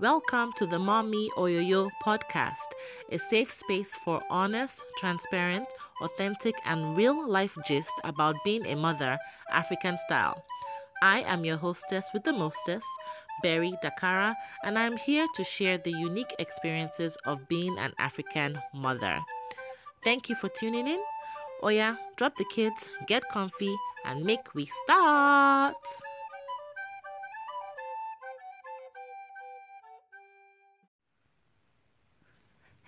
Welcome to the Mommy Oyoyo podcast, a safe space for honest, transparent, authentic, and real life gist about being a mother, African style. I am your hostess with the mostest, Berry Dakara, and I'm here to share the unique experiences of being an African mother. Thank you for tuning in. Oya, drop the kids, get comfy, and make we start.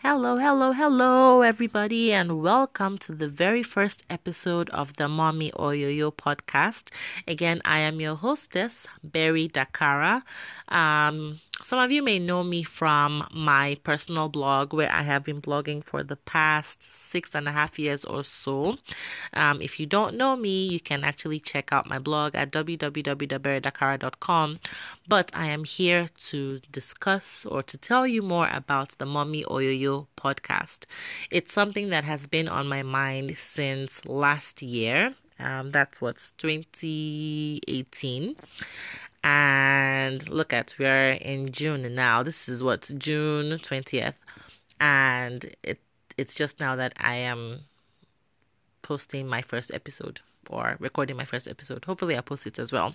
Hello, hello, hello, everybody, and welcome to the very first episode of the Mommy Oyoyo podcast. Again, I am your hostess, Berry Dakara. Um, some of you may know me from my personal blog where I have been blogging for the past six and a half years or so. Um, if you don't know me, you can actually check out my blog at www.berrydakara.com. But I am here to discuss or to tell you more about the Mommy Oyoyo podcast. It's something that has been on my mind since last year. Um, that's what's 2018 and look at we're in June now. This is what June twentieth, and it it's just now that I am posting my first episode or recording my first episode. Hopefully, I'll post it as well.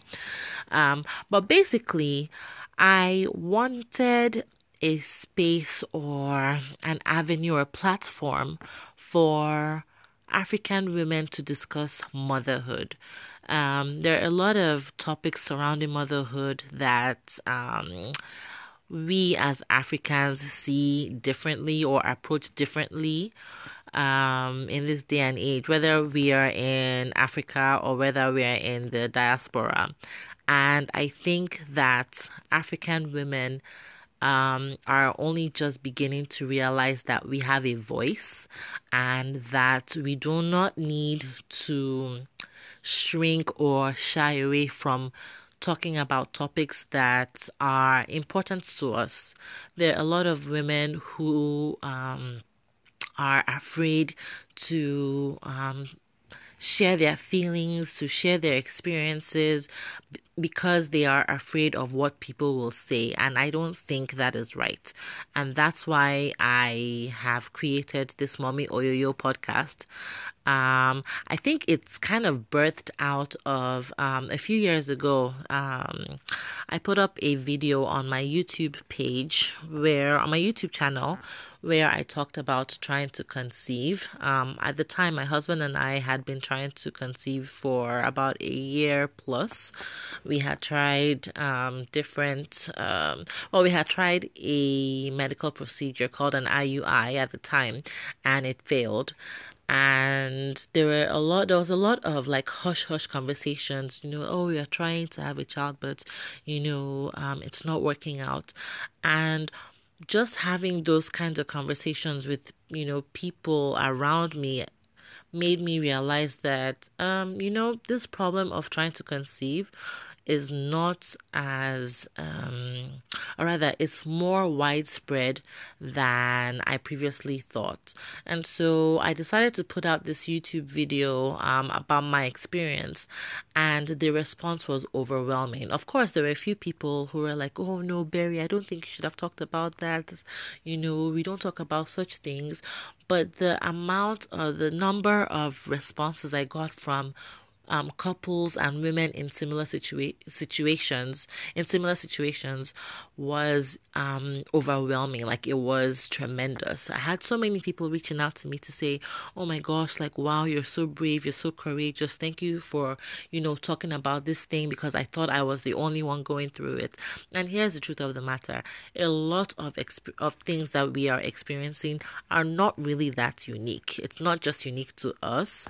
Um, but basically, I wanted a space or an avenue or platform for African women to discuss motherhood. Um, there are a lot of topics surrounding motherhood that um, we as Africans see differently or approach differently um, in this day and age, whether we are in Africa or whether we are in the diaspora. And I think that African women um, are only just beginning to realize that we have a voice and that we do not need to shrink or shy away from talking about topics that are important to us. There are a lot of women who um, are afraid to um, share their feelings, to share their experiences because they are afraid of what people will say. And I don't think that is right. And that's why I have created this Mommy Oyoyo podcast. Um, I think it's kind of birthed out of um, a few years ago. Um, I put up a video on my YouTube page where, on my YouTube channel, where I talked about trying to conceive. Um, at the time, my husband and I had been trying to conceive for about a year plus. We had tried um, different, um, well, we had tried a medical procedure called an IUI at the time, and it failed. And there were a lot there was a lot of like hush hush conversations you know oh you're trying to have a child but you know um, it's not working out. And just having those kinds of conversations with you know people around me made me realize that um you know this problem of trying to conceive is not as, um, or rather, it's more widespread than I previously thought. And so I decided to put out this YouTube video um, about my experience, and the response was overwhelming. Of course, there were a few people who were like, oh no, Berry, I don't think you should have talked about that. You know, we don't talk about such things. But the amount, uh, the number of responses I got from um, couples and women in similar situa- situations in similar situations was um, overwhelming. Like it was tremendous. I had so many people reaching out to me to say oh my gosh like wow you're so brave you're so courageous. Thank you for you know talking about this thing because i thought i was the only one going through it. And here's the truth of the matter. A lot of exp- of things that we are experiencing are not really that unique. It's not just unique to us.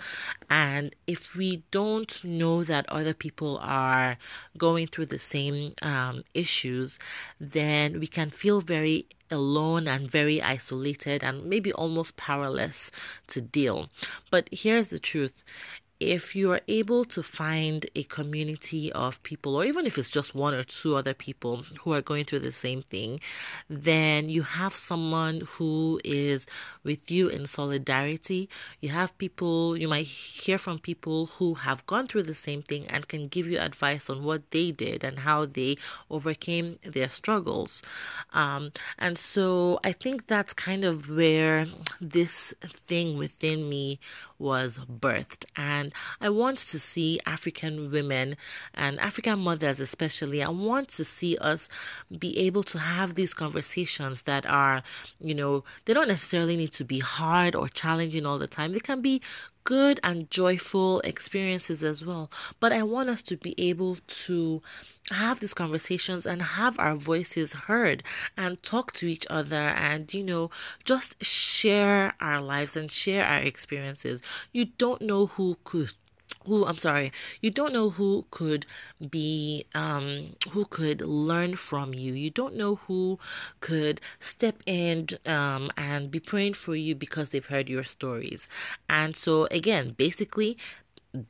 And if we don't don't know that other people are going through the same um, issues, then we can feel very alone and very isolated and maybe almost powerless to deal. But here's the truth if you are able to find a community of people, or even if it's just one or two other people who are going through the same thing, then you have someone who is with you in solidarity. You have people, you might hear from people who have gone through the same thing and can give you advice on what they did and how they overcame their struggles. Um, and so I think that's kind of where this thing within me was birthed. And I want to see African women and African mothers, especially, I want to see us be able to have these conversations that are, you know, they don't necessarily need to be hard or challenging all the time. They can be good and joyful experiences as well. But I want us to be able to have these conversations and have our voices heard and talk to each other and, you know, just share our lives and share our experiences. You don't know who could who I'm sorry, you don't know who could be um who could learn from you. You don't know who could step in um and be praying for you because they've heard your stories. And so again, basically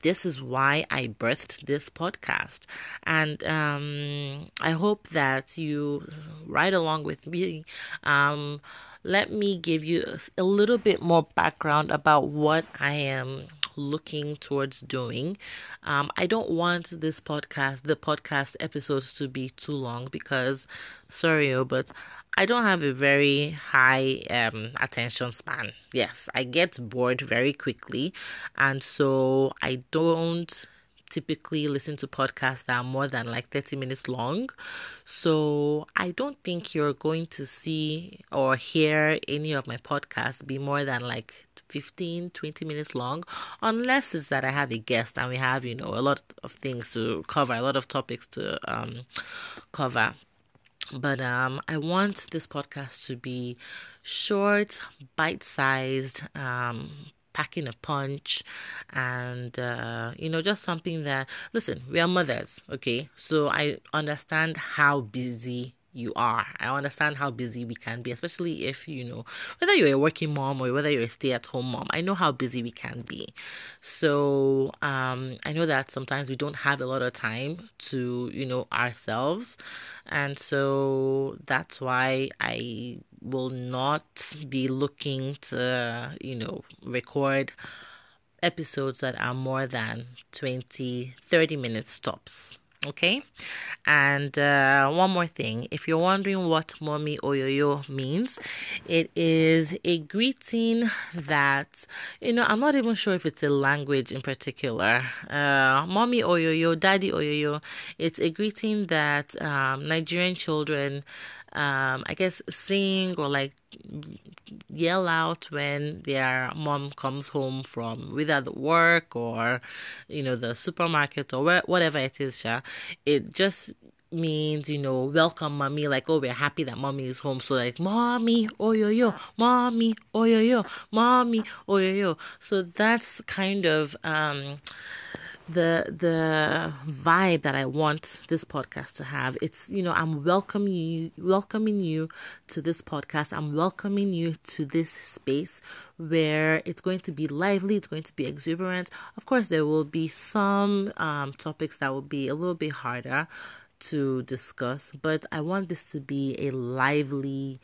this is why I birthed this podcast. And um, I hope that you ride along with me. Um, let me give you a little bit more background about what I am looking towards doing. Um, I don't want this podcast, the podcast episodes, to be too long because, sorry, but I don't have a very high um, attention span. Yes, I get bored very quickly, and so I don't typically listen to podcasts that are more than like 30 minutes long. So I don't think you're going to see or hear any of my podcasts be more than like 15, 20 minutes long, unless it's that I have a guest and we have, you know, a lot of things to cover, a lot of topics to um, cover. But um, I want this podcast to be short, bite sized, um, packing a punch and uh, you know just something that listen we are mothers okay so i understand how busy you are. I understand how busy we can be, especially if you know whether you're a working mom or whether you're a stay-at-home mom. I know how busy we can be, so um, I know that sometimes we don't have a lot of time to you know ourselves, and so that's why I will not be looking to you know record episodes that are more than 20 30 minutes tops Okay, and uh, one more thing if you're wondering what Mommy Oyoyo means, it is a greeting that you know, I'm not even sure if it's a language in particular. Uh, Mommy Oyoyo, Daddy Oyoyo, it's a greeting that um, Nigerian children um, I guess, sing or like yell out when their mom comes home from whether the work or, you know, the supermarket or whatever it is, Sha. It just means, you know, welcome mommy, like, oh, we're happy that mommy is home. So, like, mommy, oh, yo, yo, mommy, oh, yo, yo, mommy, oh, yo, yo. So, that's kind of, um, the the vibe that I want this podcast to have. It's you know I'm welcoming you welcoming you to this podcast. I'm welcoming you to this space where it's going to be lively. It's going to be exuberant. Of course, there will be some um, topics that will be a little bit harder to discuss, but I want this to be a lively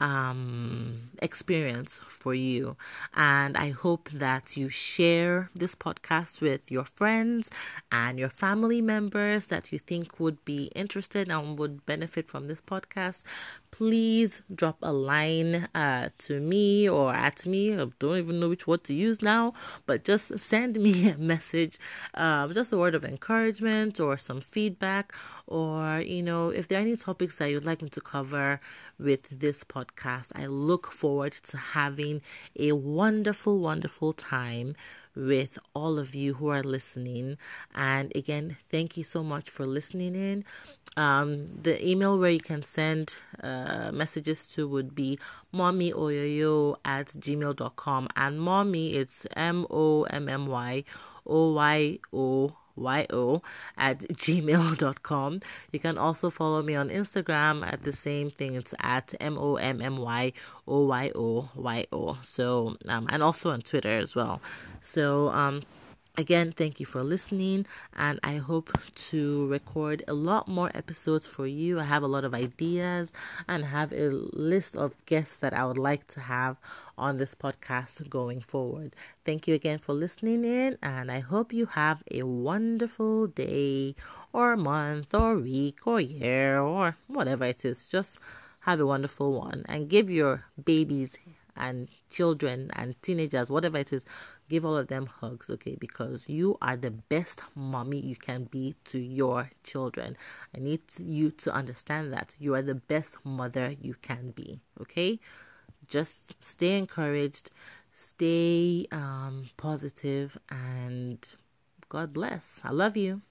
um, experience for you. And I hope that you share this podcast with your friends and your family members that you think would be interested and would benefit from this podcast. Please drop a line uh, to me or at me. I don't even know which word to use now, but just send me a message, um, just a word of encouragement or some feedback, or you know, if there are any topics that you'd like me to cover with this podcast podcast. I look forward to having a wonderful, wonderful time with all of you who are listening. And again, thank you so much for listening in. Um, the email where you can send uh, messages to would be mommyoyoyo at gmail.com. And mommy, it's M O M M Y O Y O yo at gmail.com. You can also follow me on Instagram at the same thing. It's at M O M M Y O Y O Y O. So, um, and also on Twitter as well. So, um, Again, thank you for listening, and I hope to record a lot more episodes for you. I have a lot of ideas and have a list of guests that I would like to have on this podcast going forward. Thank you again for listening in, and I hope you have a wonderful day, or month, or week, or year, or whatever it is. Just have a wonderful one and give your babies and children and teenagers, whatever it is, give all of them hugs, okay? Because you are the best mommy you can be to your children. I need you to understand that you are the best mother you can be, okay? Just stay encouraged, stay um, positive, and God bless. I love you.